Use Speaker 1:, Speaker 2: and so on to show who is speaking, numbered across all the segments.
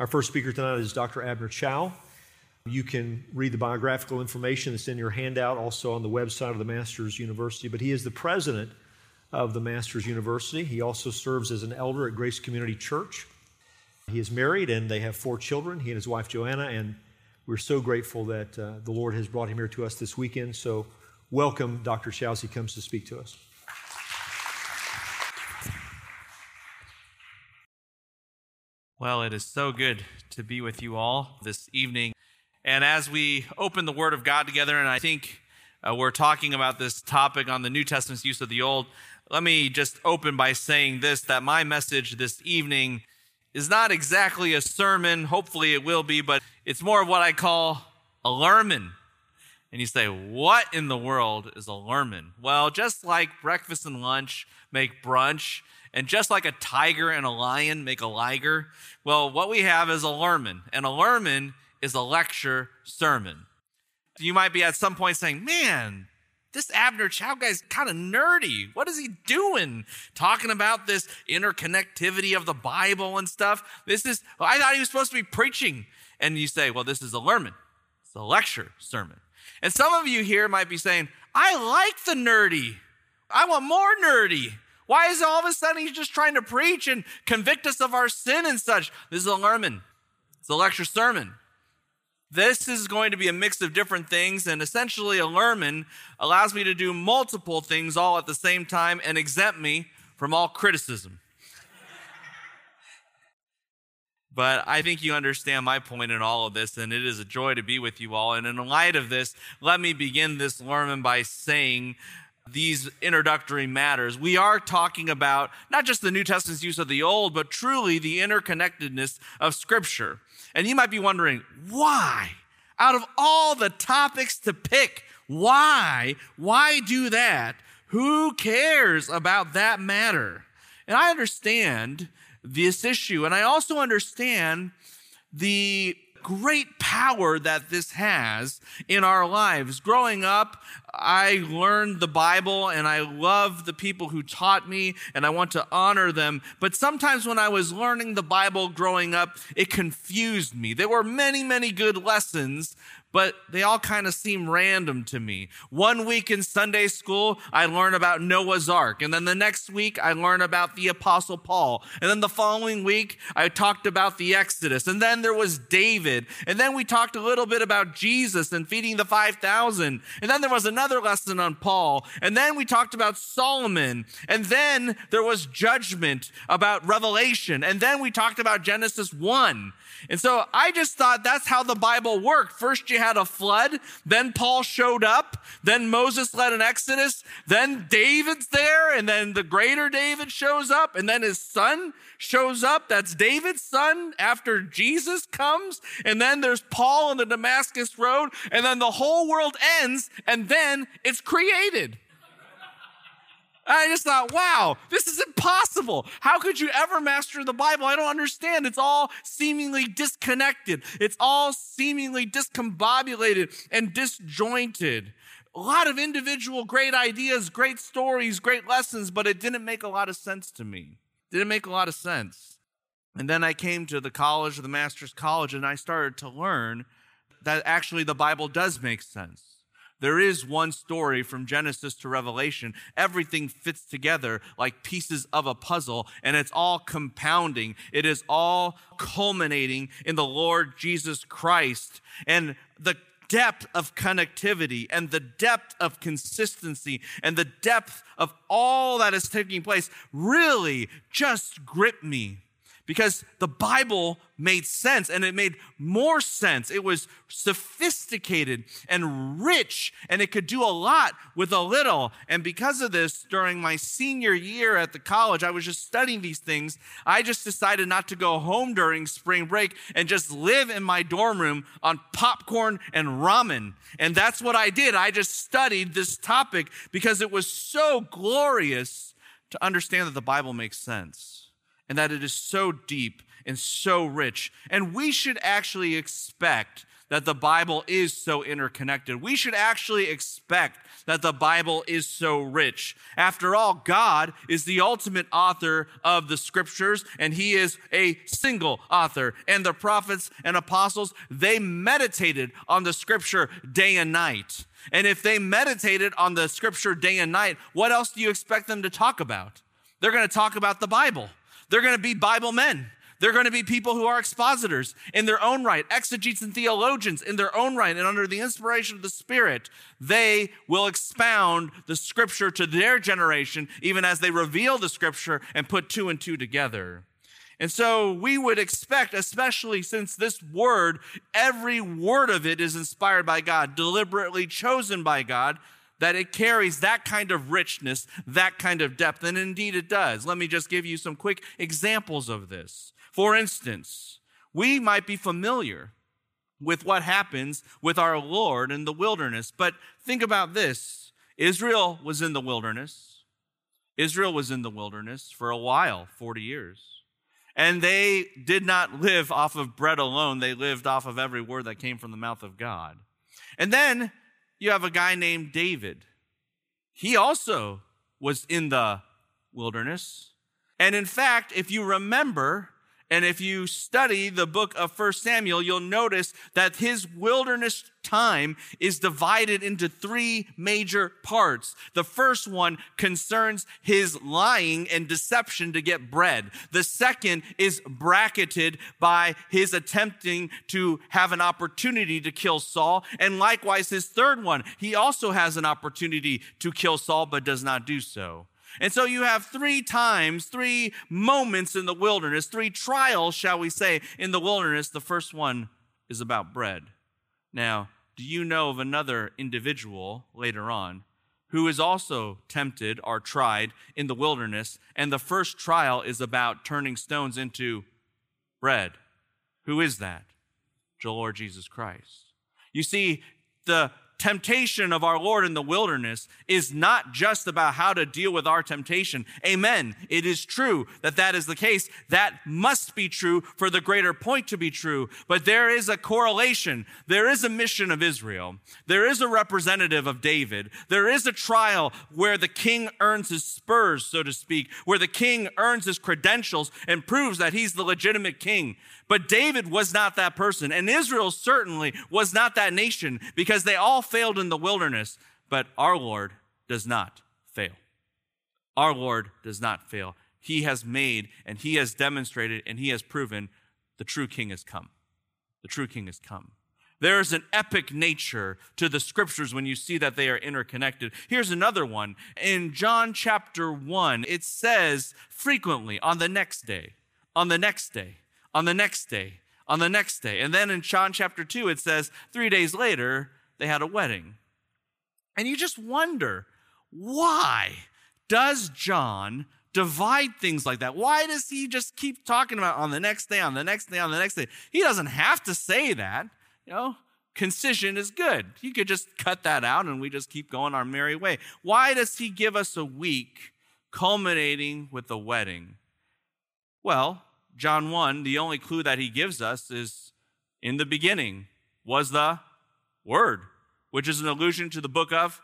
Speaker 1: Our first speaker tonight is Dr. Abner Chou. You can read the biographical information that's in your handout, also on the website of the Masters University. But he is the president of the Masters University. He also serves as an elder at Grace Community Church. He is married and they have four children, he and his wife Joanna, and we're so grateful that uh, the Lord has brought him here to us this weekend. So, welcome, Dr. Chou, as he comes to speak to us.
Speaker 2: Well, it is so good to be with you all this evening. And as we open the Word of God together, and I think uh, we're talking about this topic on the New Testament's use of the Old, let me just open by saying this that my message this evening is not exactly a sermon. Hopefully it will be, but it's more of what I call a lerman. And you say, what in the world is a lerman? Well, just like breakfast and lunch make brunch, and just like a tiger and a lion make a liger, well, what we have is a lerman. And a lerman is a lecture sermon. You might be at some point saying, man, this Abner Chou guy's kind of nerdy. What is he doing? Talking about this interconnectivity of the Bible and stuff. This is, well, I thought he was supposed to be preaching. And you say, well, this is a lerman. It's a lecture sermon. And some of you here might be saying, I like the nerdy. I want more nerdy. Why is all of a sudden he's just trying to preach and convict us of our sin and such? This is a sermon. It's a lecture sermon. This is going to be a mix of different things, and essentially, a lerman allows me to do multiple things all at the same time and exempt me from all criticism. But I think you understand my point in all of this, and it is a joy to be with you all. And in light of this, let me begin this sermon by saying these introductory matters, we are talking about not just the New Testament's use of the Old, but truly the interconnectedness of Scripture. And you might be wondering, why? Out of all the topics to pick, why? Why do that? Who cares about that matter? And I understand this issue, and I also understand the great power that this has in our lives. Growing up, I learned the Bible and I love the people who taught me and I want to honor them. But sometimes when I was learning the Bible growing up, it confused me. There were many, many good lessons, but they all kind of seem random to me. One week in Sunday school, I learn about Noah's Ark. And then the next week, I learn about the Apostle Paul. And then the following week, I talked about the Exodus. And then there was David. And then we talked a little bit about Jesus and feeding the 5,000. And then there was another lesson on Paul. And then we talked about Solomon. And then there was judgment about Revelation. And then we talked about Genesis 1. And so I just thought that's how the Bible worked. First you had a flood, then Paul showed up, then Moses led an exodus, then David's there, and then the greater David shows up, and then his son shows up. That's David's son after Jesus comes. And then there's Paul on the Damascus Road, and then the whole world ends, and then it's created. I just thought, wow, this is impossible. How could you ever master the Bible? I don't understand. It's all seemingly disconnected, it's all seemingly discombobulated and disjointed. A lot of individual great ideas, great stories, great lessons, but it didn't make a lot of sense to me. Didn't make a lot of sense. And then I came to the college, the master's college, and I started to learn that actually the Bible does make sense. There is one story from Genesis to Revelation. Everything fits together like pieces of a puzzle, and it's all compounding. It is all culminating in the Lord Jesus Christ. And the depth of connectivity and the depth of consistency and the depth of all that is taking place really just grip me because the Bible made sense and it made more sense. It was sophisticated and rich and it could do a lot with a little. And because of this, during my senior year at the college, I was just studying these things. I just decided not to go home during spring break and just live in my dorm room on popcorn and ramen. And that's what I did. I just studied this topic because it was so glorious to understand that the Bible makes sense and that it is so deep and so rich. And we should actually expect that the Bible is so interconnected. We should actually expect that the Bible is so rich. After all, God is the ultimate author of the scriptures, and He is a single author. And the prophets and apostles, they meditated on the scripture day and night. And if they meditated on the scripture day and night, what else do you expect them to talk about? They're going to talk about the Bible. They're going to be Bible men. They're going to be people who are expositors in their own right, exegetes and theologians in their own right, and under the inspiration of the Spirit, they will expound the scripture to their generation, even as they reveal the scripture and put two and two together. And so we would expect, especially since this word, every word of it is inspired by God, deliberately chosen by God, that it carries that kind of richness, that kind of depth. And indeed it does. Let me just give you some quick examples of this. For instance, we might be familiar with what happens with our Lord in the wilderness, but think about this Israel was in the wilderness. Israel was in the wilderness for a while, 40 years. And they did not live off of bread alone, they lived off of every word that came from the mouth of God. And then you have a guy named David. He also was in the wilderness. And in fact, if you remember, and if you study the book of First Samuel, you'll notice that his wilderness time is divided into three major parts. The first one concerns his lying and deception to get bread. The second is bracketed by his attempting to have an opportunity to kill Saul. And likewise, his third one, he also has an opportunity to kill Saul, but does not do so. And so you have three times, three moments in the wilderness, three trials, shall we say, in the wilderness. The first one is about bread. Now, do you know of another individual later on who is also tempted or tried in the wilderness? And the first trial is about turning stones into bread. Who is that? The Lord Jesus Christ. You see, the temptation of our Lord in the wilderness is not just about how to deal with our temptation. Amen. It is true that that is the case. That must be true for the greater point to be true. But there is a correlation. There is a mission of Israel. There is a representative of David. There is a trial where the king earns his spurs, so to speak, where the king earns his credentials and proves that he's the legitimate king. But David was not that person, and Israel certainly was not that nation because they all failed in the wilderness. But our Lord does not fail. Our Lord does not fail. He has made and he has demonstrated and he has proven the true king has come. The true king has come. There is an epic nature to the scriptures when you see that they are interconnected. Here's another one. In John chapter 1, it says frequently on the next day, on the next day, on the next day, on the next day. And then in John chapter 2, it says, three days later, they had a wedding. And you just wonder, why does John divide things like that? Why does he just keep talking about on the next day, on the next day, on the next day? He doesn't have to say that. You know, concision is good. He could just cut that out and we just keep going our merry way. Why does he give us a week culminating with the wedding? Well, John 1, the only clue that he gives us is in the beginning was the Word, which is an allusion to the book of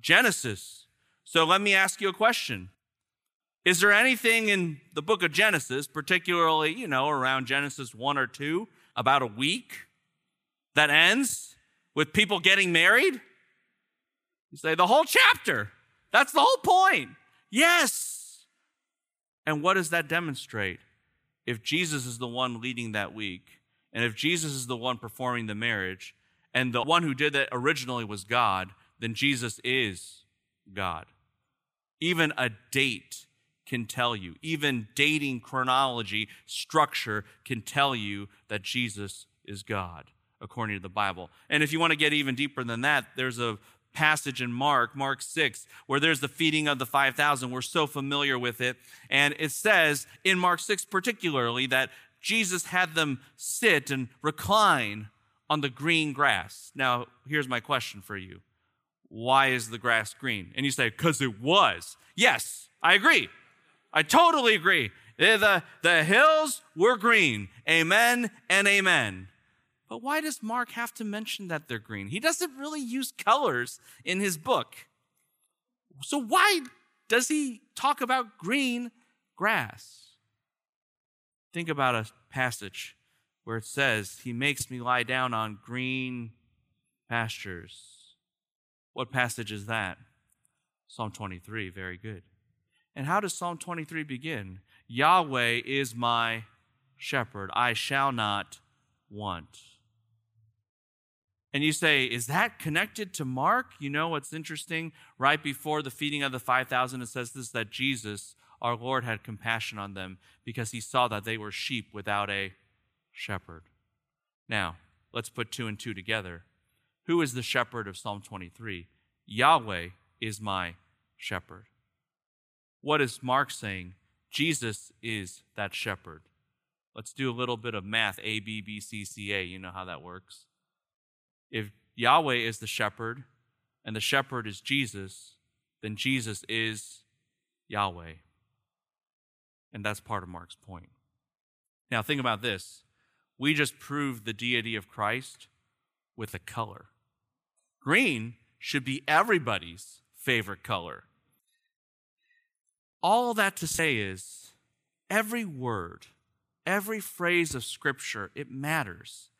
Speaker 2: Genesis. So let me ask you a question. Is there anything in the book of Genesis, particularly, you know, around Genesis 1 or 2, about a week that ends with people getting married? You say, the whole chapter. That's the whole point. Yes. And what does that demonstrate? If Jesus is the one leading that week, and if Jesus is the one performing the marriage, and the one who did that originally was God, then Jesus is God. Even a date can tell you, even dating chronology, structure can tell you that Jesus is God, according to the Bible. And if you want to get even deeper than that, there's a passage in Mark, Mark 6, where there's the feeding of the 5,000. We're so familiar with it. And it says in Mark 6 particularly that Jesus had them sit and recline on the green grass. Now, here's my question for you Why is the grass green? And you say, because it was. Yes, I agree. I totally agree. Eh, the, the hills were green. Amen and amen. But why does Mark have to mention that they're green? He doesn't really use colors in his book. So why does he talk about green grass? Think about a passage where it says, He makes me lie down on green pastures. What passage is that? Psalm 23, very good. And how does Psalm 23 begin? Yahweh is my shepherd, I shall not want. And you say, is that connected to Mark? You know what's interesting? Right before the feeding of the 5,000, it says this that Jesus, our Lord, had compassion on them because he saw that they were sheep without a shepherd. Now, let's put two and two together. Who is the shepherd of Psalm 23? Yahweh is my shepherd. What is Mark saying? Jesus is that shepherd. Let's do a little bit of math A, B, B, C, C, A. You know how that works. If Yahweh is the shepherd and the shepherd is Jesus, then Jesus is Yahweh. And that's part of Mark's point. Now, think about this. We just proved the deity of Christ with a color. Green should be everybody's favorite color. All that to say is every word, every phrase of Scripture, it matters.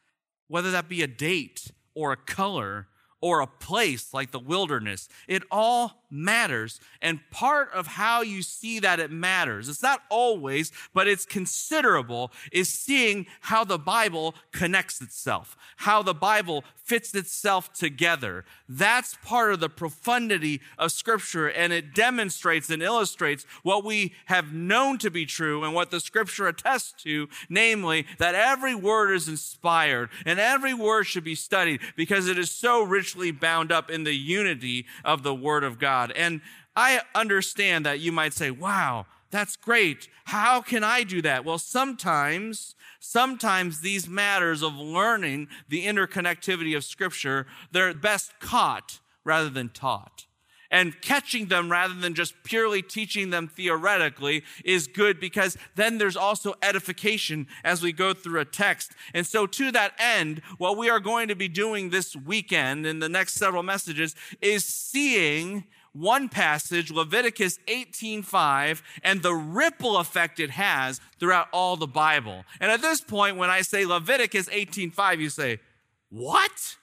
Speaker 2: Whether that be a date, or a color or a place like the wilderness. It all matters. And part of how you see that it matters, it's not always, but it's considerable, is seeing how the Bible connects itself, how the Bible fits itself together. That's part of the profundity of Scripture, and it demonstrates and illustrates what we have known to be true and what the Scripture attests to, namely, that every word is inspired and every word should be studied because it is so richly bound up in the unity of the Word of God. And I understand that you might say, wow, that's great. How can I do that? Well, sometimes, sometimes these matters of learning the interconnectivity of Scripture, they're best caught rather than taught. And catching them rather than just purely teaching them theoretically is good because then there's also edification as we go through a text. And so, to that end, what we are going to be doing this weekend in the next several messages is seeing one passage, Leviticus 18:5, and the ripple effect it has throughout all the Bible. And at this point, when I say Leviticus 18:5, you say, "What?"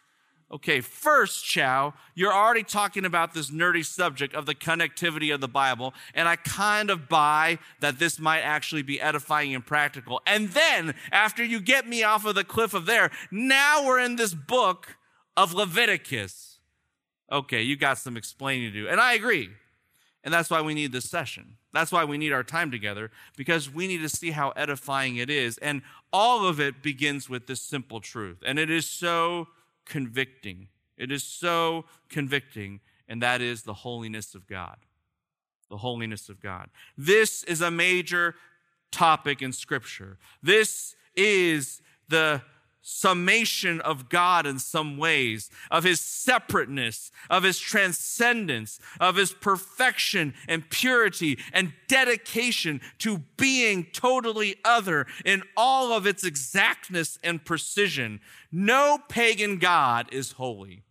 Speaker 2: Okay, first, Chou, you're already talking about this nerdy subject of the connectivity of the Bible, and I kind of buy that this might actually be edifying and practical. And then, after you get me off of the cliff of there, now we're in this book of Leviticus okay, you got some explaining to do. And I agree. And that's why we need this session. That's why we need our time together, because we need to see how edifying it is. And all of it begins with this simple truth. And it is so convicting. It is so convicting, and that is the holiness of God. The holiness of God. This is a major topic in Scripture. This is the summation of God in some ways, of his separateness, of his transcendence, of his perfection and purity and dedication to being totally other in all of its exactness and precision. No pagan God is holy.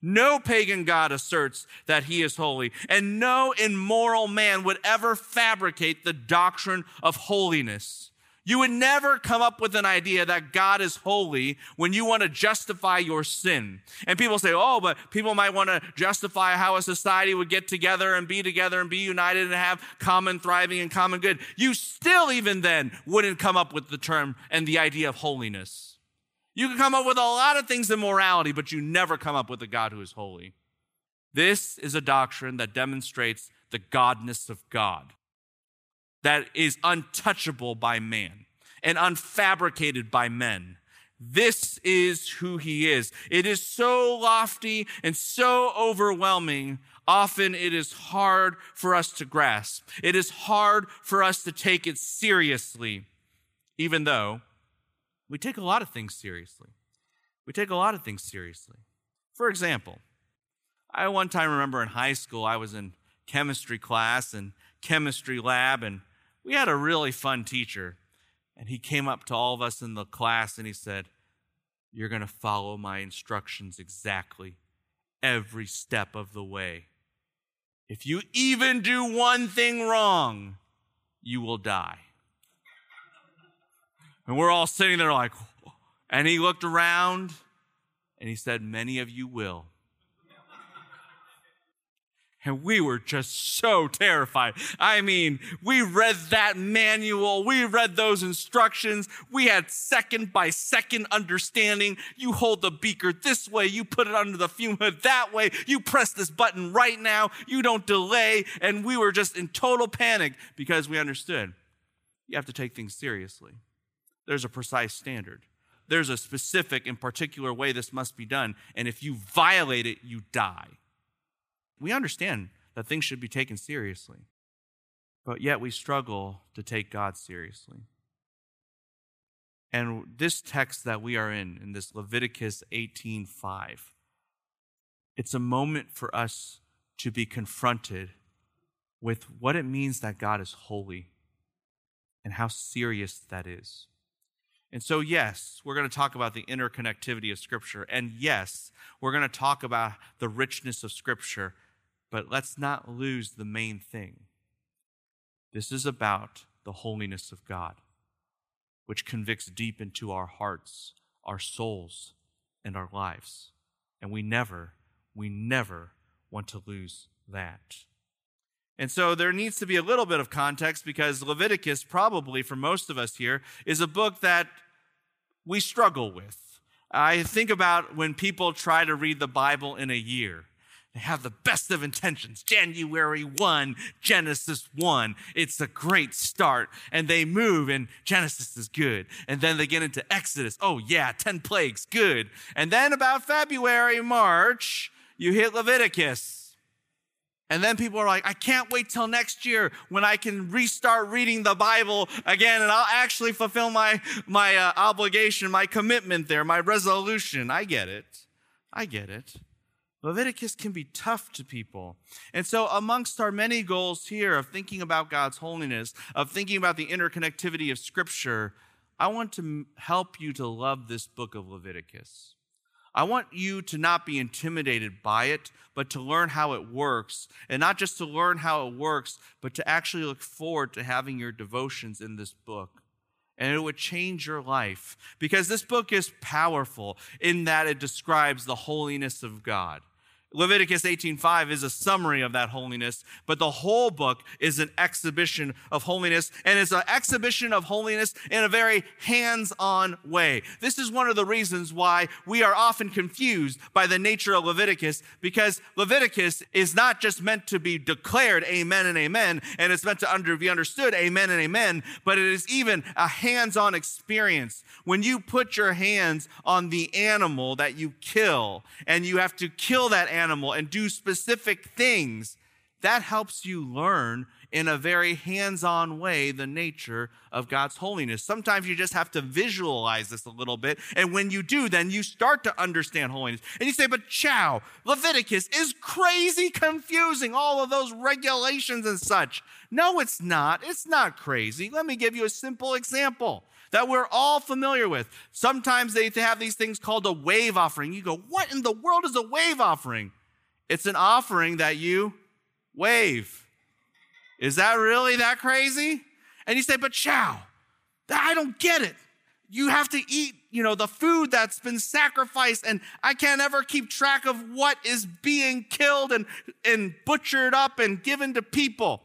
Speaker 2: No pagan God asserts that he is holy, and no immoral man would ever fabricate the doctrine of holiness. You would never come up with an idea that God is holy when you want to justify your sin. And people say, oh, but people might want to justify how a society would get together and be together and be united and have common thriving and common good. You still, even then, wouldn't come up with the term and the idea of holiness. You can come up with a lot of things in morality, but you never come up with a God who is holy. This is a doctrine that demonstrates the godness of God that is untouchable by man and unfabricated by men. This is who he is. It is so lofty and so overwhelming. Often it is hard for us to grasp. It is hard for us to take it seriously, even though we take a lot of things seriously. We take a lot of things seriously. For example, I one time remember in high school, I was in chemistry class and chemistry lab, and we had a really fun teacher. And he came up to all of us in the class and he said, you're going to follow my instructions exactly every step of the way. If you even do one thing wrong, you will die. And we're all sitting there like, and he looked around and he said, Many of you will. And we were just so terrified. I mean, we read that manual. We read those instructions. We had second by second understanding. You hold the beaker this way. You put it under the fume hood that way. You press this button right now. You don't delay. And we were just in total panic because we understood you have to take things seriously. There's a precise standard. There's a specific and particular way this must be done. And if you violate it, you die. We understand that things should be taken seriously, but yet we struggle to take God seriously. And this text that we are in, in this Leviticus 18:5, it's a moment for us to be confronted with what it means that God is holy and how serious that is. And so, yes, we're going to talk about the interconnectivity of Scripture. And yes, we're going to talk about the richness of Scripture. But let's not lose the main thing. This is about the holiness of God, which convicts deep into our hearts, our souls, and our lives. And we never, we never want to lose that. And so there needs to be a little bit of context because Leviticus, probably for most of us here, is a book that we struggle with. I think about when people try to read the Bible in a year. They have the best of intentions. January 1, Genesis 1. It's a great start. And they move, and Genesis is good. And then they get into Exodus. Oh, yeah, 10 plagues, good. And then about February, March, you hit Leviticus. And then people are like, I can't wait till next year when I can restart reading the Bible again and I'll actually fulfill my, my uh, obligation, my commitment there, my resolution. I get it. I get it. Leviticus can be tough to people. And so, amongst our many goals here of thinking about God's holiness, of thinking about the interconnectivity of Scripture, I want to help you to love this book of Leviticus. I want you to not be intimidated by it, but to learn how it works. And not just to learn how it works, but to actually look forward to having your devotions in this book and it would change your life because this book is powerful in that it describes the holiness of God. Leviticus 18:5 is a summary of that holiness, but the whole book is an exhibition of holiness and it's an exhibition of holiness in a very hands-on way. This is one of the reasons why we are often confused by the nature of Leviticus because Leviticus is not just meant to be declared amen and amen and it's meant to under, be understood amen and amen, but it is even a hands-on experience. When you put your hands on the animal that you kill and you have to kill that animal animal and do specific things, that helps you learn in a very hands on way the nature of God's holiness. Sometimes you just have to visualize this a little bit. And when you do, then you start to understand holiness. And you say, but Chou, Leviticus is crazy confusing, all of those regulations and such. No, it's not. It's not crazy. Let me give you a simple example that we're all familiar with. Sometimes they have these things called a wave offering. You go, what in the world is a wave offering? It's an offering that you wave. Is that really that crazy? And you say, but Chou, I don't get it. You have to eat, you know, the food that's been sacrificed, and I can't ever keep track of what is being killed and, and butchered up and given to people.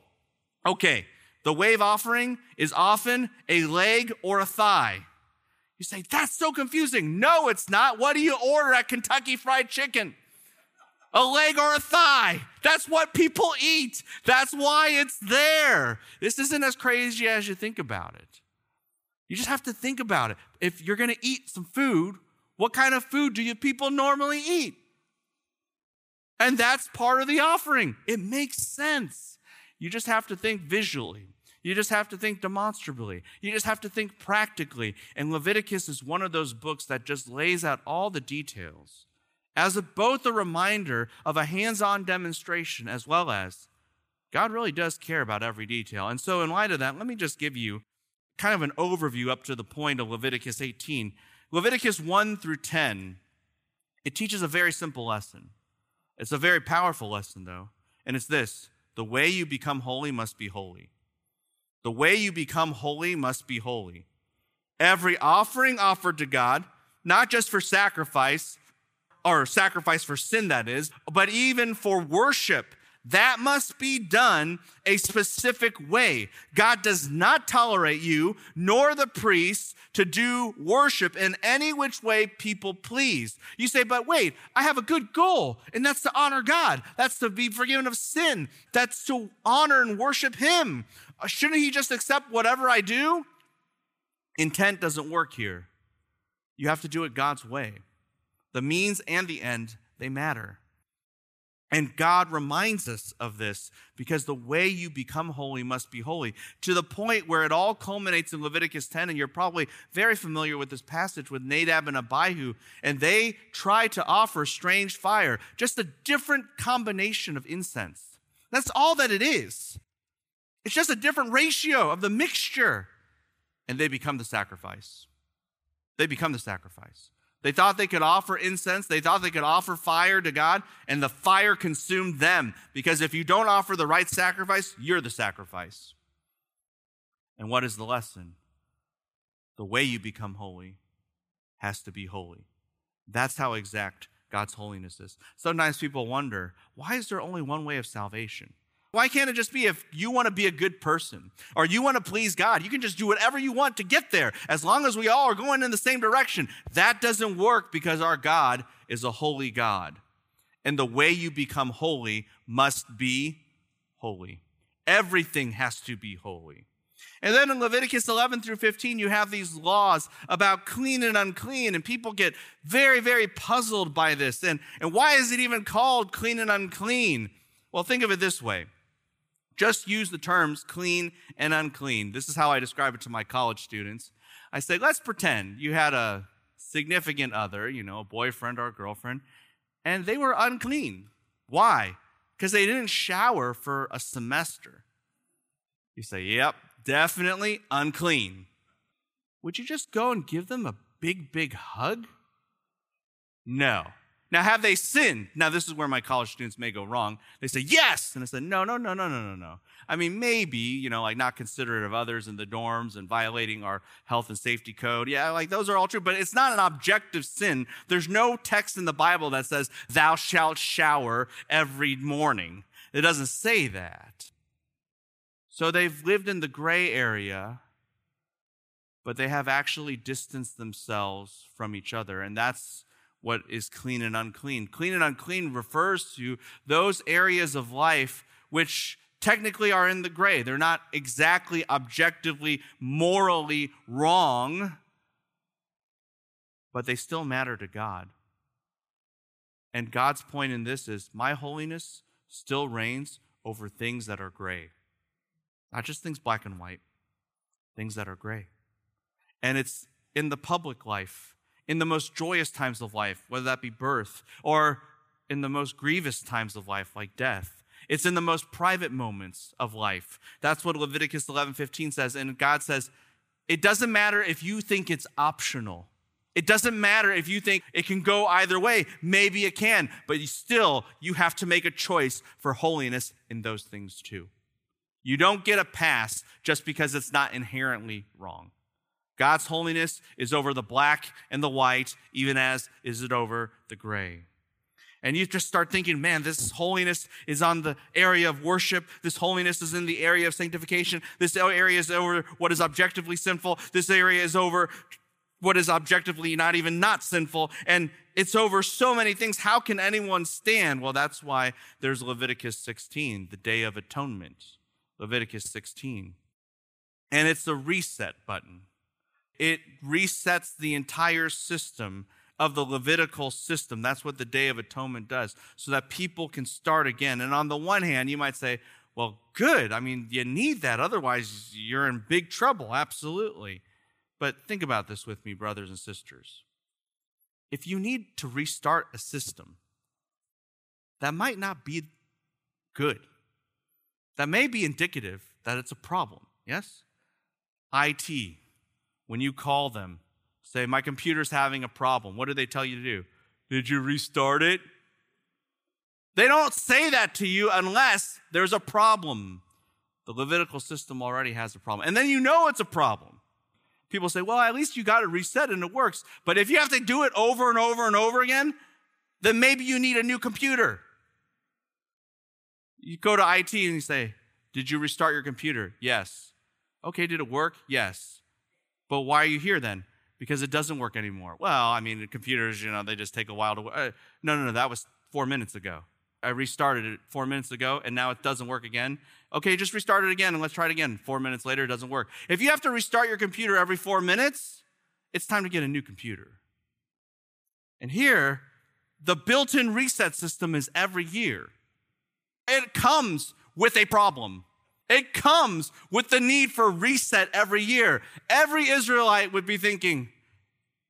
Speaker 2: Okay, the wave offering is often a leg or a thigh. You say, that's so confusing. No, it's not. What do you order at Kentucky Fried Chicken? A leg or a thigh. That's what people eat. That's why it's there. This isn't as crazy as you think about it. You just have to think about it. If you're going to eat some food, what kind of food do you people normally eat? And that's part of the offering. It makes sense. You just have to think visually. You just have to think demonstrably. You just have to think practically. And Leviticus is one of those books that just lays out all the details as a, both a reminder of a hands on demonstration as well as God really does care about every detail. And so, in light of that, let me just give you kind of an overview up to the point of Leviticus 18. Leviticus 1 through 10, it teaches a very simple lesson. It's a very powerful lesson, though, and it's this the way you become holy must be holy. The way you become holy must be holy. Every offering offered to God, not just for sacrifice, or sacrifice for sin, that is, but even for worship that must be done a specific way. God does not tolerate you nor the priests to do worship in any which way people please. You say, but wait, I have a good goal, and that's to honor God. That's to be forgiven of sin. That's to honor and worship Him. Uh, shouldn't He just accept whatever I do? Intent doesn't work here. You have to do it God's way. The means and the end, they matter. And God reminds us of this because the way you become holy must be holy to the point where it all culminates in Leviticus 10. And you're probably very familiar with this passage with Nadab and Abihu. And they try to offer strange fire, just a different combination of incense. That's all that it is. It's just a different ratio of the mixture. And they become the sacrifice. They become the sacrifice. They thought they could offer incense. They thought they could offer fire to God, and the fire consumed them. Because if you don't offer the right sacrifice, you're the sacrifice. And what is the lesson? The way you become holy has to be holy. That's how exact God's holiness is. Sometimes people wonder why is there only one way of salvation? Why can't it just be if you want to be a good person or you want to please God, you can just do whatever you want to get there as long as we all are going in the same direction? That doesn't work because our God is a holy God. And the way you become holy must be holy. Everything has to be holy. And then in Leviticus 11 through 15, you have these laws about clean and unclean, and people get very, very puzzled by this. And, and why is it even called clean and unclean? Well, think of it this way just use the terms clean and unclean. This is how I describe it to my college students. I say, let's pretend you had a significant other, you know, a boyfriend or a girlfriend, and they were unclean. Why? Because they didn't shower for a semester. You say, yep, definitely unclean. Would you just go and give them a big, big hug? No. Now, have they sinned? Now, this is where my college students may go wrong. They say, yes. And I said, no, no, no, no, no, no, no. I mean, maybe, you know, like not considerate of others in the dorms and violating our health and safety code. Yeah, like those are all true, but it's not an objective sin. There's no text in the Bible that says, thou shalt shower every morning. It doesn't say that. So they've lived in the gray area, but they have actually distanced themselves from each other. And that's what is clean and unclean. Clean and unclean refers to those areas of life which technically are in the gray. They're not exactly objectively, morally wrong, but they still matter to God. And God's point in this is my holiness still reigns over things that are gray, not just things black and white, things that are gray. And it's in the public life in the most joyous times of life, whether that be birth, or in the most grievous times of life, like death. It's in the most private moments of life. That's what Leviticus 11 15 says. And God says, it doesn't matter if you think it's optional. It doesn't matter if you think it can go either way. Maybe it can, but you still, you have to make a choice for holiness in those things too. You don't get a pass just because it's not inherently wrong. God's holiness is over the black and the white, even as is it over the gray. And you just start thinking, man, this holiness is on the area of worship. This holiness is in the area of sanctification. This area is over what is objectively sinful. This area is over what is objectively not even not sinful. And it's over so many things. How can anyone stand? Well, that's why there's Leviticus 16, the Day of Atonement. Leviticus 16. And it's a reset button it resets the entire system of the Levitical system. That's what the Day of Atonement does, so that people can start again. And on the one hand, you might say, well, good. I mean, you need that. Otherwise, you're in big trouble. Absolutely. But think about this with me, brothers and sisters. If you need to restart a system, that might not be good. That may be indicative that it's a problem. Yes? IT, when you call them, Say, my computer's having a problem. What do they tell you to do? Did you restart it? They don't say that to you unless there's a problem. The Levitical system already has a problem. And then you know it's a problem. People say, well, at least you got it reset and it works. But if you have to do it over and over and over again, then maybe you need a new computer. You go to IT and you say, Did you restart your computer? Yes. Okay, did it work? Yes. But why are you here then? Because it doesn't work anymore. Well, I mean, computers, you know, they just take a while to work. Uh, no, no, no, that was four minutes ago. I restarted it four minutes ago and now it doesn't work again. Okay, just restart it again and let's try it again. Four minutes later, it doesn't work. If you have to restart your computer every four minutes, it's time to get a new computer. And here, the built in reset system is every year. It comes with a problem. It comes with the need for reset every year. Every Israelite would be thinking,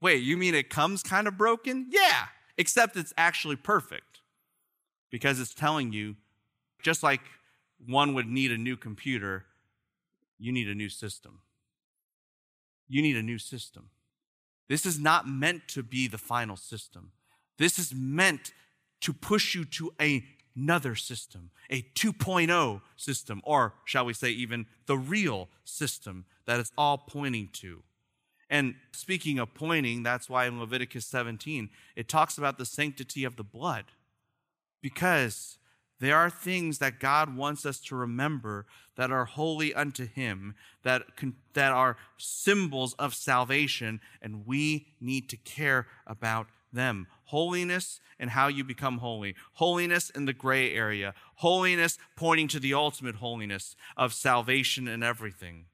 Speaker 2: wait, you mean it comes kind of broken? Yeah, except it's actually perfect because it's telling you, just like one would need a new computer, you need a new system. You need a new system. This is not meant to be the final system. This is meant to push you to a another system, a 2.0 system, or shall we say, even the real system that it's all pointing to. And speaking of pointing, that's why in Leviticus 17, it talks about the sanctity of the blood. Because there are things that God wants us to remember that are holy unto Him, that, that are symbols of salvation, and we need to care about them. Holiness and how you become holy. Holiness in the gray area. Holiness pointing to the ultimate holiness of salvation and everything.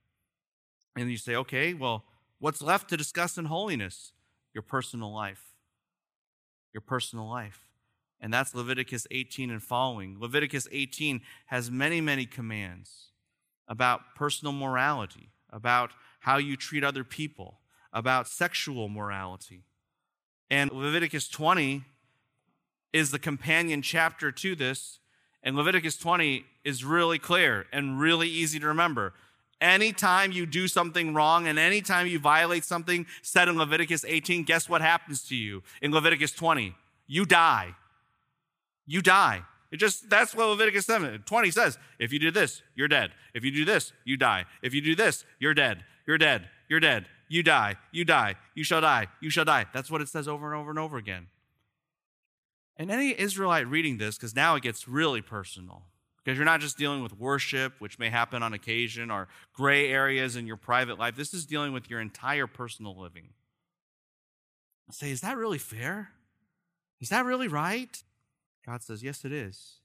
Speaker 2: And you say, okay, well, what's left to discuss in holiness? Your personal life. Your personal life. And that's Leviticus 18 and following. Leviticus 18 has many, many commands about personal morality, about how you treat other people, about sexual morality and Leviticus 20 is the companion chapter to this. And Leviticus 20 is really clear and really easy to remember. Anytime you do something wrong and anytime you violate something said in Leviticus 18, guess what happens to you in Leviticus 20? You die. You die. It just that's what Leviticus 7 20 says. If you do this, you're dead. If you do this, you die. If you do this, you're dead. You're dead. You're dead you die, you die, you shall die, you shall die. That's what it says over and over and over again. And any Israelite reading this, because now it gets really personal, because you're not just dealing with worship, which may happen on occasion, or gray areas in your private life. This is dealing with your entire personal living. I say, is that really fair? Is that really right? God says, yes, it is.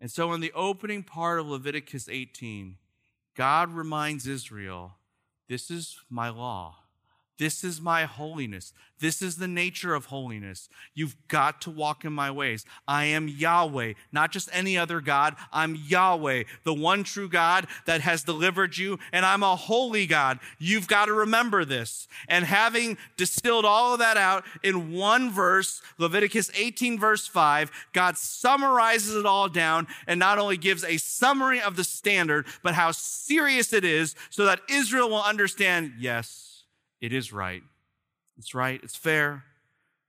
Speaker 2: And so, in the opening part of Leviticus 18, God reminds Israel this is my law. This is my holiness. This is the nature of holiness. You've got to walk in my ways. I am Yahweh, not just any other God. I'm Yahweh, the one true God that has delivered you, and I'm a holy God. You've got to remember this. And having distilled all of that out in one verse, Leviticus 18, verse 5, God summarizes it all down and not only gives a summary of the standard, but how serious it is so that Israel will understand yes it is right. It's right. It's fair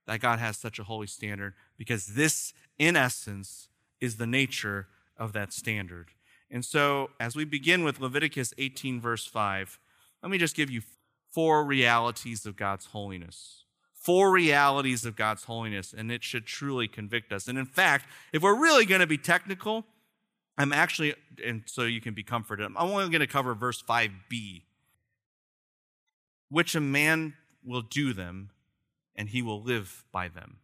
Speaker 2: that God has such a holy standard because this, in essence, is the nature of that standard. And so, as we begin with Leviticus 18, verse 5, let me just give you four realities of God's holiness. Four realities of God's holiness, and it should truly convict us. And in fact, if we're really going to be technical, I'm actually, and so you can be comforted, I'm only going to cover verse 5b which a man will do them, and he will live by them.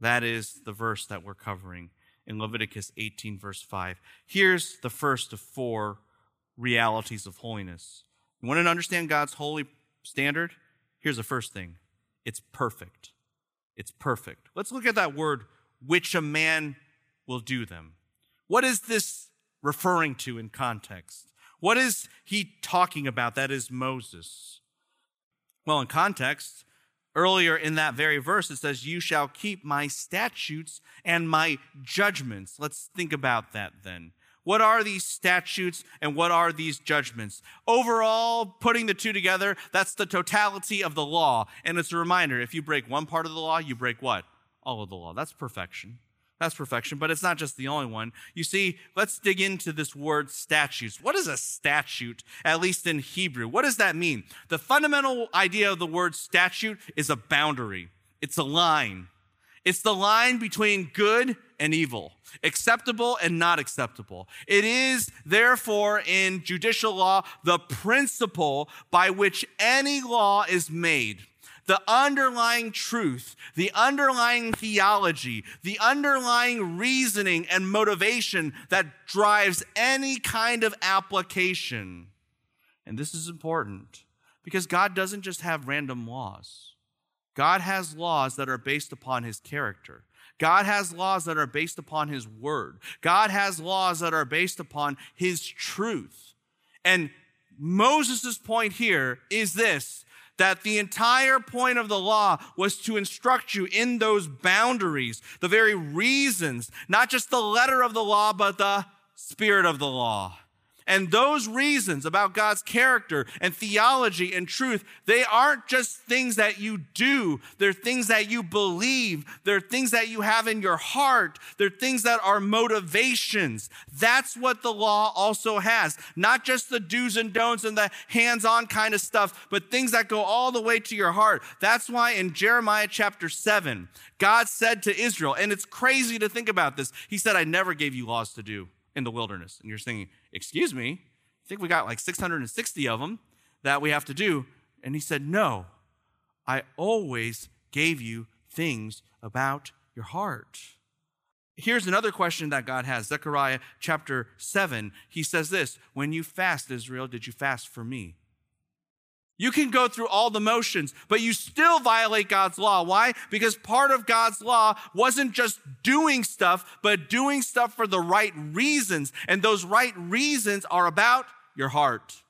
Speaker 2: That is the verse that we're covering in Leviticus 18, verse 5. Here's the first of four realities of holiness. You want to understand God's holy standard? Here's the first thing it's perfect. It's perfect. Let's look at that word, which a man will do them. What is this referring to in context? What is he talking about? That is Moses. Well, in context, earlier in that very verse, it says, You shall keep my statutes and my judgments. Let's think about that then. What are these statutes and what are these judgments? Overall, putting the two together, that's the totality of the law. And it's a reminder if you break one part of the law, you break what? All of the law. That's perfection. That's perfection, but it's not just the only one. You see, let's dig into this word statutes. What is a statute, at least in Hebrew? What does that mean? The fundamental idea of the word statute is a boundary, it's a line. It's the line between good and evil, acceptable and not acceptable. It is, therefore, in judicial law, the principle by which any law is made the underlying truth, the underlying theology, the underlying reasoning and motivation that drives any kind of application. And this is important because God doesn't just have random laws. God has laws that are based upon his character. God has laws that are based upon his word. God has laws that are based upon his truth. And Moses' point here is this that the entire point of the law was to instruct you in those boundaries, the very reasons, not just the letter of the law, but the spirit of the law. And those reasons about God's character and theology and truth, they aren't just things that you do. They're things that you believe. They're things that you have in your heart. They're things that are motivations. That's what the law also has. Not just the do's and don'ts and the hands on kind of stuff, but things that go all the way to your heart. That's why in Jeremiah chapter 7, God said to Israel, and it's crazy to think about this, He said, I never gave you laws to do in the wilderness. And you're thinking, Excuse me? I think we got like 660 of them that we have to do. And he said, No, I always gave you things about your heart. Here's another question that God has Zechariah chapter 7. He says this When you fast, Israel, did you fast for me? You can go through all the motions, but you still violate God's law. Why? Because part of God's law wasn't just doing stuff, but doing stuff for the right reasons. And those right reasons are about your heart.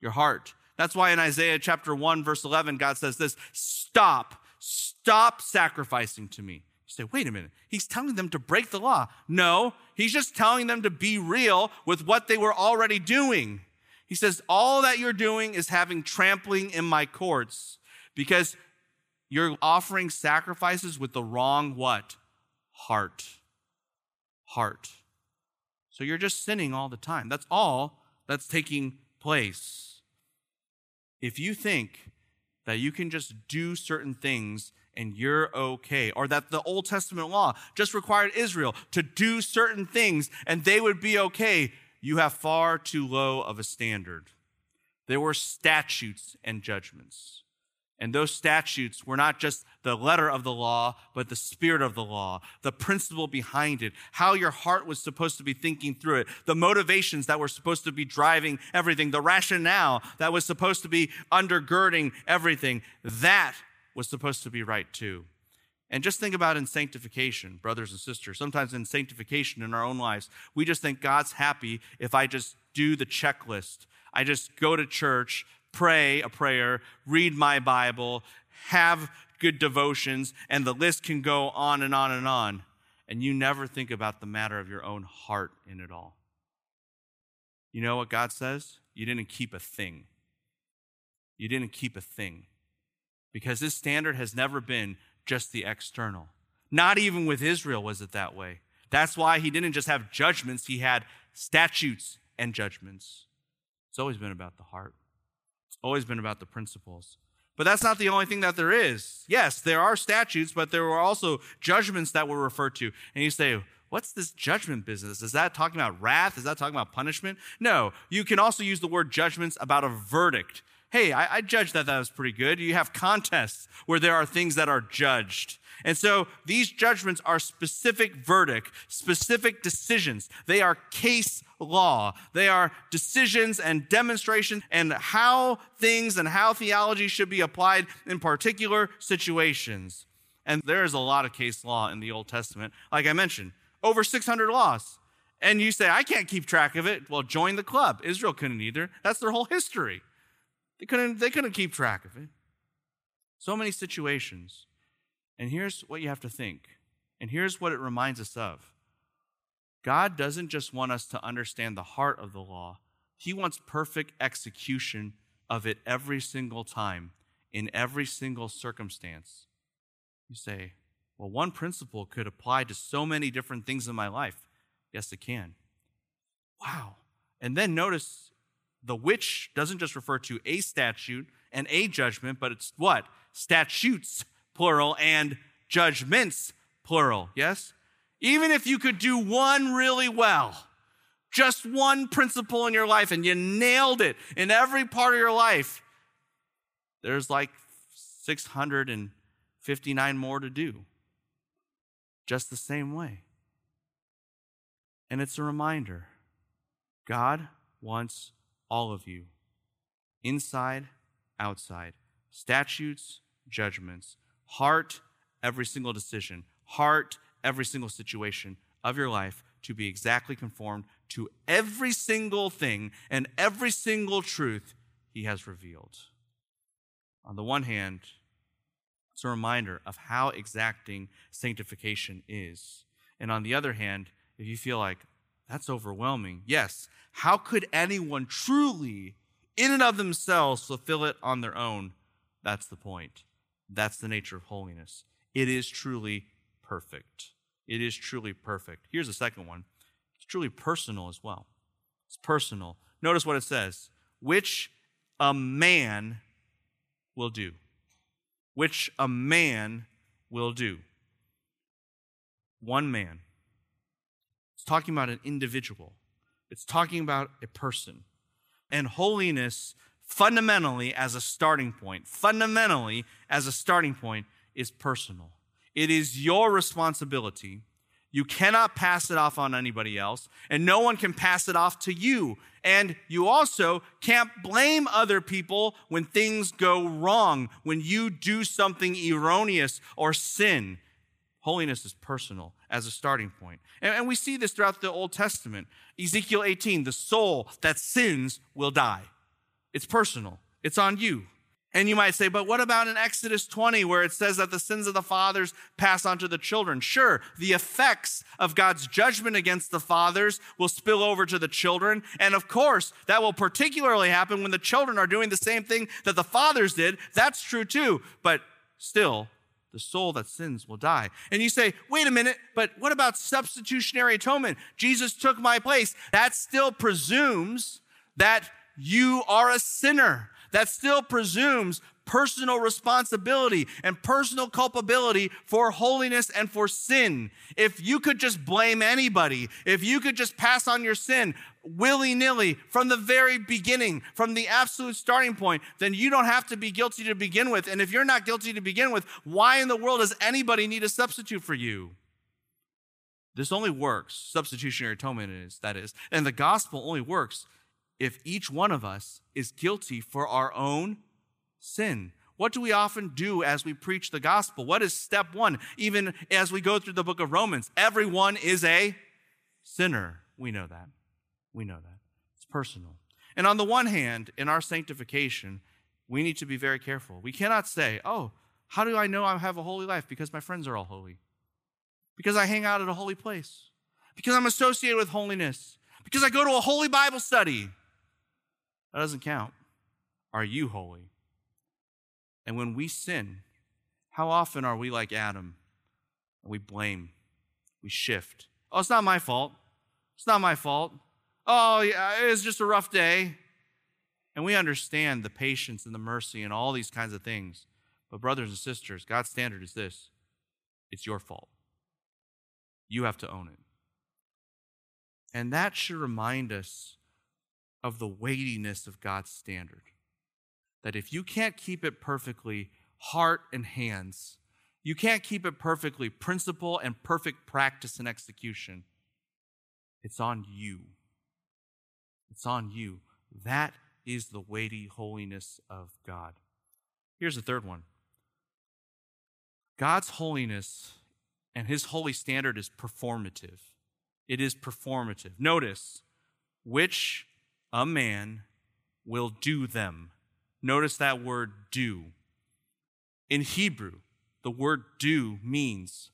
Speaker 2: Your heart. That's why in Isaiah chapter 1, verse 11, God says this Stop, stop sacrificing to me. You say, wait a minute. He's telling them to break the law. No, he's just telling them to be real with what they were already doing. He says, All that you're doing is having trampling in my courts because you're offering sacrifices with the wrong what? Heart. Heart. So you're just sinning all the time. That's all that's taking place. If you think that you can just do certain things and you're okay, or that the Old Testament law just required Israel to do certain things and they would be okay, you have far too low of a standard. There were statutes and judgments. And those statutes were not just the letter of the law, but the spirit of the law, the principle behind it, how your heart was supposed to be thinking through it, the motivations that were supposed to be driving everything, the rationale that was supposed to be undergirding everything. That was supposed to be right too. And just think about in sanctification, brothers and sisters. Sometimes in sanctification in our own lives, we just think God's happy if I just do the checklist. I just go to church, pray a prayer, read my Bible, have good devotions, and the list can go on and on and on. And you never think about the matter of your own heart in it all. You know what God says? You didn't keep a thing. You didn't keep a thing. Because this standard has never been just the external. Not even with Israel was it that way. That's why he didn't just have judgments, he had statutes and judgments. It's always been about the heart, it's always been about the principles. But that's not the only thing that there is. Yes, there are statutes, but there were also judgments that were referred to. And you say, What's this judgment business? Is that talking about wrath? Is that talking about punishment? No. You can also use the word judgments about a verdict hey, I, I judged that that was pretty good. You have contests where there are things that are judged. And so these judgments are specific verdict, specific decisions. They are case law. They are decisions and demonstrations and how things and how theology should be applied in particular situations. And there is a lot of case law in the Old Testament. Like I mentioned, over 600 laws. And you say, I can't keep track of it. Well, join the club. Israel couldn't either. That's their whole history. They couldn't, they couldn't keep track of it. So many situations. And here's what you have to think. And here's what it reminds us of God doesn't just want us to understand the heart of the law, He wants perfect execution of it every single time, in every single circumstance. You say, well, one principle could apply to so many different things in my life. Yes, it can. Wow. And then notice the which doesn't just refer to a statute and a judgment, but it's what? Statutes, plural, and judgments, plural. Yes? Even if you could do one really well, just one principle in your life, and you nailed it in every part of your life, there's like 659 more to do. Just the same way. And it's a reminder God wants all of you, inside, outside, statutes, judgments, heart, every single decision, heart, every single situation of your life to be exactly conformed to every single thing and every single truth he has revealed. On the one hand, it's a reminder of how exacting sanctification is. And on the other hand, if you feel like that's overwhelming, yes, how could anyone truly, in and of themselves, fulfill it on their own? That's the point. That's the nature of holiness. It is truly perfect. It is truly perfect. Here's the second one it's truly personal as well. It's personal. Notice what it says which a man will do which a man will do. One man. Talking about an individual, it's talking about a person. And holiness, fundamentally, as a starting point, fundamentally, as a starting point, is personal. It is your responsibility you cannot pass it off on anybody else, and no one can pass it off to you. And you also can't blame other people when things go wrong, when you do something erroneous or sin. Holiness is personal as a starting point. And, and we see this throughout the Old Testament. Ezekiel 18, the soul that sins will die. It's personal, it's on you. And you might say, but what about in Exodus 20, where it says that the sins of the fathers pass on to the children? Sure, the effects of God's judgment against the fathers will spill over to the children. And of course, that will particularly happen when the children are doing the same thing that the fathers did. That's true too. But still, the soul that sins will die. And you say, wait a minute, but what about substitutionary atonement? Jesus took my place. That still presumes that you are a sinner that still presumes personal responsibility and personal culpability for holiness and for sin. If you could just blame anybody, if you could just pass on your sin willy nilly from the very beginning, from the absolute starting point, then you don't have to be guilty to begin with. And if you're not guilty to begin with, why in the world does anybody need a substitute for you? This only works, substitutionary atonement is, that is, and the gospel only works if each one of us is guilty for our own sin. What do we often do as we preach the gospel? What is step one? Even as we go through the book of Romans, everyone is a sinner. We know that. We know that. It's personal. And on the one hand, in our sanctification, we need to be very careful. We cannot say, oh, how do I know I have a holy life? Because my friends are all holy. Because I hang out at a holy place. Because I'm associated with holiness. Because I go to a holy Bible study. That doesn't count. Are you holy? And when we sin, how often are we like Adam? We blame, we shift. Oh, it's not my fault. It's not my fault. Oh, yeah, it was just a rough day. And we understand the patience and the mercy and all these kinds of things. But, brothers and sisters, God's standard is this it's your fault. You have to own it. And that should remind us of the weightiness of God's standard. That if you can't keep it perfectly, heart and hands, you can't keep it perfectly, principle and perfect practice and execution, it's on you. It's on you. That is the weighty holiness of God. Here's the third one God's holiness and his holy standard is performative. It is performative. Notice, which a man will do them. Notice that word do. In Hebrew, the word do means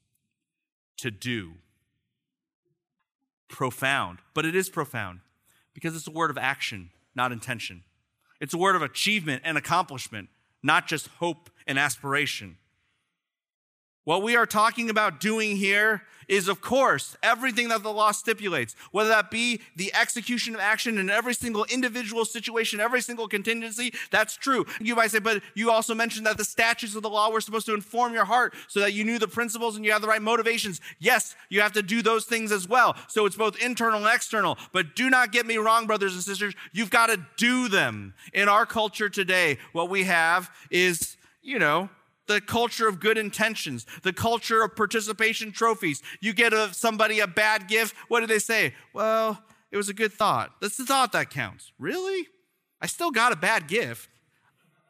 Speaker 2: to do. profound, but it is profound because it's a word of action, not intention. It's a word of achievement and accomplishment, not just hope and aspiration. What we are talking about doing here is, of course, everything that the law stipulates, whether that be the execution of action in every single individual situation, every single contingency, that's true. You might say, but you also mentioned that the statutes of the law were supposed to inform your heart so that you knew the principles and you have the right motivations. Yes, you have to do those things as well. So it's both internal and external. But do not get me wrong, brothers and sisters, you've got to do them. In our culture today, what we have is, you know, the culture of good intentions, the culture of participation trophies. You get a, somebody a bad gift, what do they say? Well, it was a good thought. That's the thought that counts. Really? I still got a bad gift.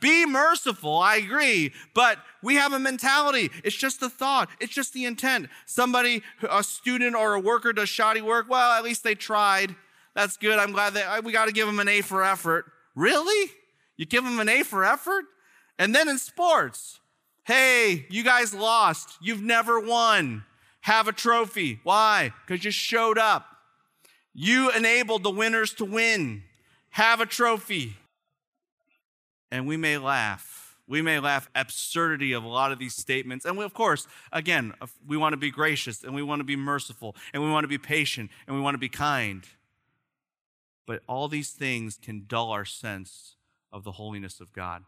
Speaker 2: Be merciful, I agree, but we have a mentality. It's just the thought, it's just the intent. Somebody, a student or a worker does shoddy work, well, at least they tried. That's good. I'm glad that we got to give them an A for effort. Really? You give them an A for effort? And then in sports, Hey, you guys lost. You've never won. Have a trophy. Why? Because you showed up. You enabled the winners to win. Have a trophy. And we may laugh. We may laugh absurdity of a lot of these statements. And we, of course, again, uh, we want to be gracious and we want to be merciful and we want to be patient and we want to be kind. But all these things can dull our sense of the holiness of God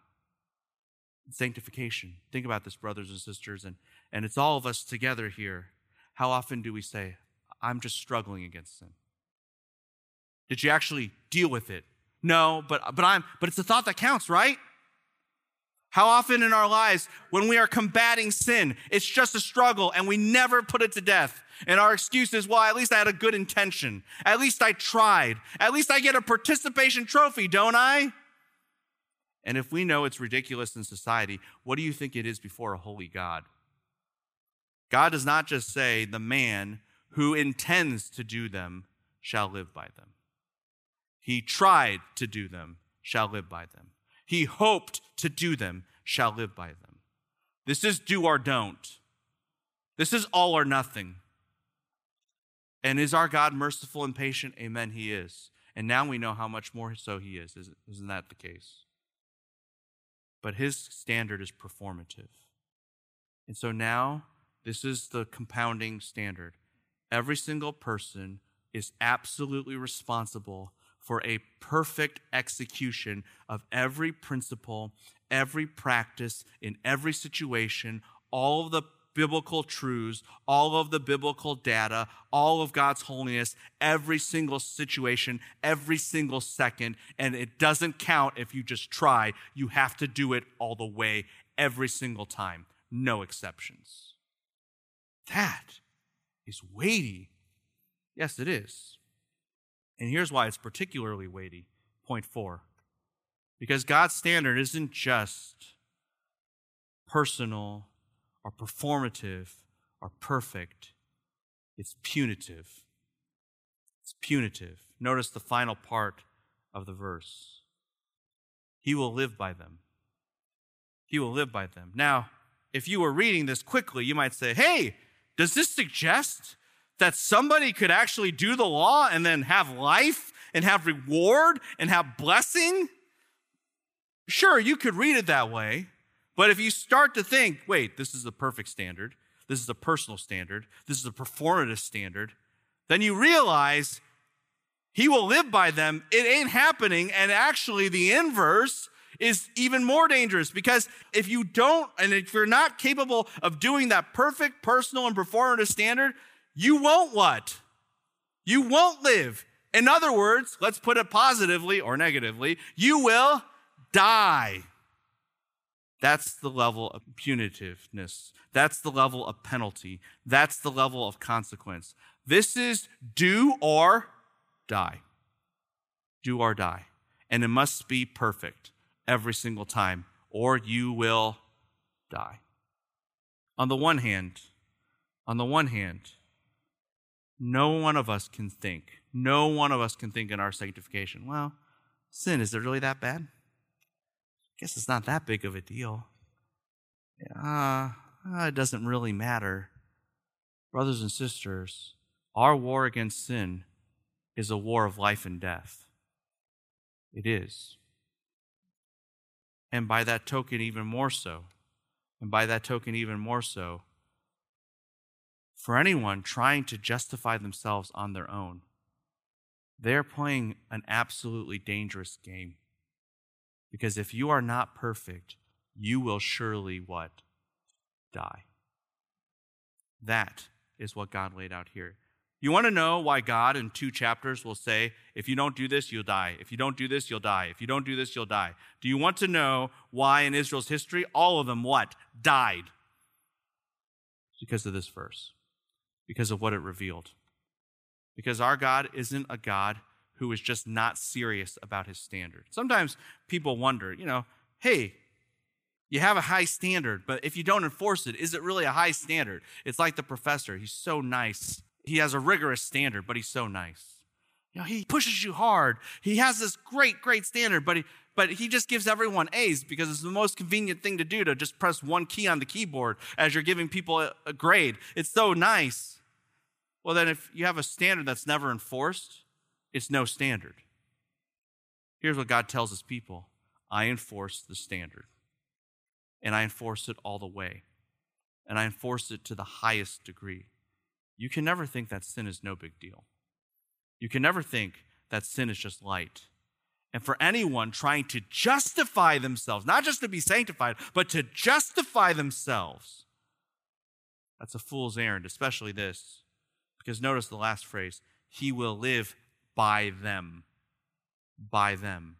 Speaker 2: sanctification. Think about this, brothers and sisters, and, and it's all of us together here. How often do we say, I'm just struggling against sin? Did you actually deal with it? No, but, but I'm but it's the thought that counts, right? How often in our lives, when we are combating sin, it's just a struggle and we never put it to death. And our excuse is, well, at least I had a good intention. At least I tried. At least I get a participation trophy, don't I? And if we know it's ridiculous in society, what do you think it is before a holy God? God does not just say, the man who intends to do them shall live by them. He tried to do them, shall live by them. He hoped to do them, shall live by them. This is do or don't. This is all or nothing. And is our God merciful and patient? Amen, He is. And now we know how much more so He is. Isn't that the case? But his standard is performative. And so now, this is the compounding standard. Every single person is absolutely responsible for a perfect execution of every principle, every practice, in every situation, all of the biblical truths, all of the biblical data, all of God's holiness, every single situation, every single second. And it doesn't count if you just try. You have to do it all the way, every single time, no exceptions. That is weighty. Yes, it is. And here's why it's particularly weighty. Point four. Because God's standard isn't just personal are performative, are perfect. It's punitive. It's punitive. Notice the final part of the verse. He will live by them. He will live by them. Now, if you were reading this quickly, you might say, hey, does this suggest that somebody could actually do the law and then have life and have reward and have blessing? Sure, you could read it that way. But if you start to think, wait, this is the perfect standard, this is a personal standard, this is a performative standard, then you realize he will live by them. It ain't happening. And actually, the inverse is even more dangerous because if you don't, and if you're not capable of doing that perfect personal and performative standard, you won't what? You won't live. In other words, let's put it positively or negatively, you will die. That's the level of punitiveness. That's the level of penalty. That's the level of consequence. This is do or die. Do or die. And it must be perfect every single time, or you will die. On the one hand, on the one hand, no one of us can think, no one of us can think in our sanctification, well, sin, is it really that bad? Guess it's not that big of a deal. Uh, it doesn't really matter. Brothers and sisters, Our war against sin is a war of life and death. It is. And by that token, even more so. And by that token, even more so, for anyone trying to justify themselves on their own, they're playing an absolutely dangerous game. Because if you are not perfect, you will surely what? Die. That is what God laid out here. You want to know why God in two chapters will say, if you don't do this, you'll die. If you don't do this, you'll die. If you don't do this, you'll die. Do you want to know why in Israel's history all of them what? Died. Because of this verse. Because of what it revealed. Because our God isn't a God who is just not serious about his standard. Sometimes people wonder, you know, hey, you have a high standard, but if you don't enforce it, is it really a high standard? It's like the professor. He's so nice. He has a rigorous standard, but he's so nice. You know, he pushes you hard. He has this great, great standard, but he, but he just gives everyone A's because it's the most convenient thing to do to just press one key on the keyboard as you're giving people a, a grade. It's so nice. Well, then, if you have a standard that's never enforced, it's no standard. Here's what God tells his people I enforce the standard, and I enforce it all the way, and I enforce it to the highest degree. You can never think that sin is no big deal. You can never think that sin is just light. And for anyone trying to justify themselves, not just to be sanctified, but to justify themselves, that's a fool's errand, especially this. Because notice the last phrase He will live by them. By them.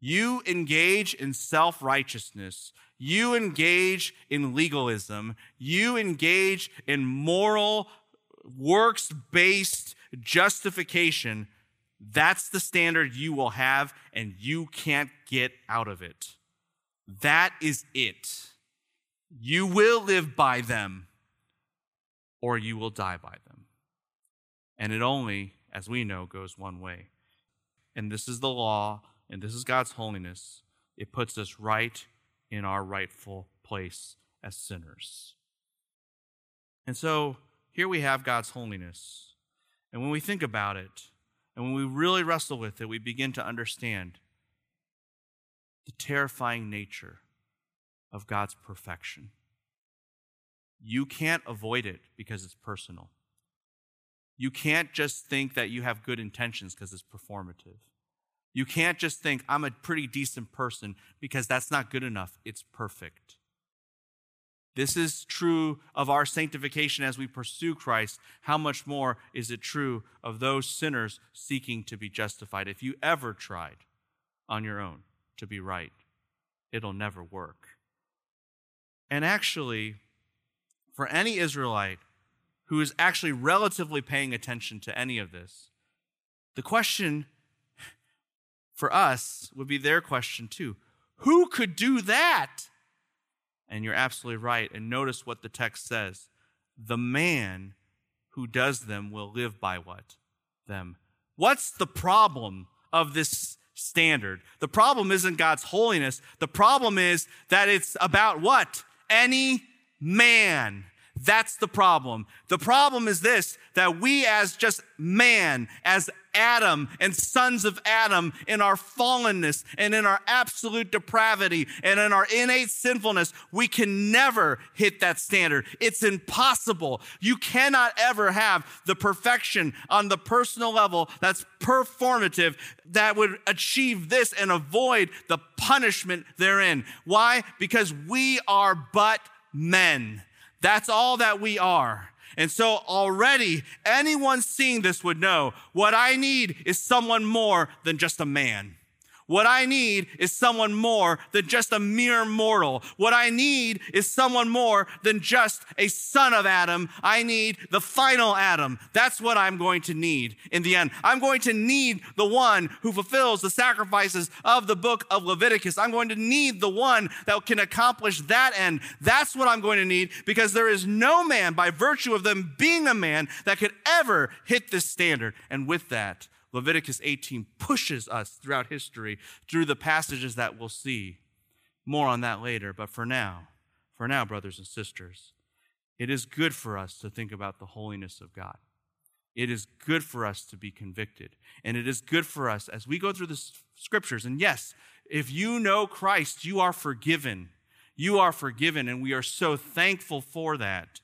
Speaker 2: You engage in self righteousness. You engage in legalism. You engage in moral, works based justification. That's the standard you will have, and you can't get out of it. That is it. You will live by them, or you will die by them. And it only as we know, goes one way. And this is the law, and this is God's holiness. It puts us right in our rightful place as sinners. And so here we have God's holiness. And when we think about it, and when we really wrestle with it, we begin to understand the terrifying nature of God's perfection. You can't avoid it because it's personal. You can't just think that you have good intentions because it's performative. You can't just think, I'm a pretty decent person because that's not good enough. It's perfect. This is true of our sanctification as we pursue Christ. How much more is it true of those sinners seeking to be justified? If you ever tried on your own to be right, it'll never work. And actually, for any Israelite who is actually relatively paying attention to any of this. The question for us would be their question too Who could do that? And you're absolutely right. And notice what the text says the man who does them will live by what? Them. What's the problem of this standard? The problem isn't God's holiness. The problem is that it's about what? Any man. That's the problem. The problem is this that we, as just man, as Adam and sons of Adam, in our fallenness and in our absolute depravity and in our innate sinfulness, we can never hit that standard. It's impossible. You cannot ever have the perfection on the personal level that's performative that would achieve this and avoid the punishment therein. Why? Because we are but men. That's all that we are. And so already anyone seeing this would know what I need is someone more than just a man. What I need is someone more than just a mere mortal. What I need is someone more than just a son of Adam. I need the final Adam. That's what I'm going to need in the end. I'm going to need the one who fulfills the sacrifices of the book of Leviticus. I'm going to need the one that can accomplish that end. That's what I'm going to need because there is no man by virtue of them being a man that could ever hit this standard. And with that, Leviticus 18 pushes us throughout history through the passages that we'll see. More on that later, but for now, for now, brothers and sisters, It is good for us to think about the holiness of God. It is good for us to be convicted. And it is good for us as we go through the scriptures. And yes, if you know Christ, you are forgiven. You are forgiven, and we are so thankful for that.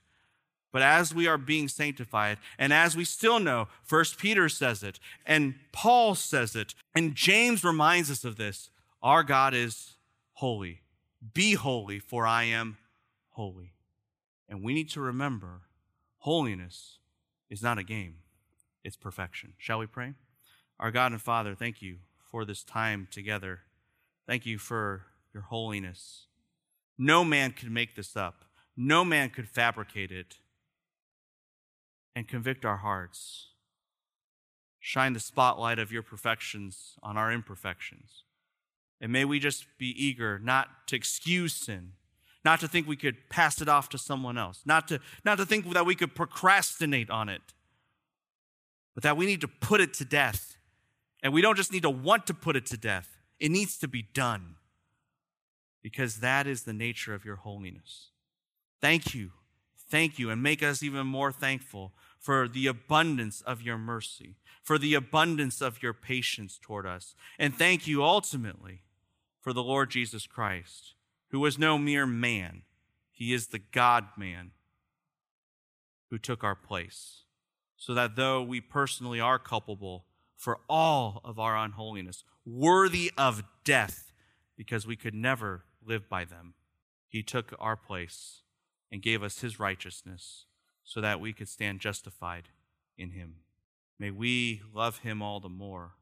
Speaker 2: But as we are being sanctified, and as we still know, First Peter says it, and Paul says it, and James reminds us of this our God is holy. Be holy, for I am holy. And we need to remember holiness is not a game, it's perfection. Shall we pray? Our God and Father, thank you for this time together. Thank you for your holiness. No man could make this up, no man could fabricate it and convict our hearts. Shine the spotlight of your perfections on our imperfections. And may we just be eager not to excuse sin, not to think we could pass it off to someone else, not to, not to think that we could procrastinate on it, but that we need to put it to death. And we don't just need to want to put it to death, it needs to be done because that is the nature of your holiness. Thank you. Thank you. And make us even more thankful for the abundance of your mercy, for the abundance of your patience toward us. And thank you ultimately for the Lord Jesus Christ who was no mere man, he is the God man who took our place. So that though we personally are culpable for all of our unholiness, worthy of death, because we could never live by them, he took our place and gave us his righteousness so that we could stand justified in him. May we love him all the more,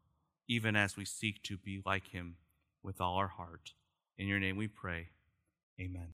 Speaker 2: even as we seek to be like him with all our heart. In your name we pray. Amen.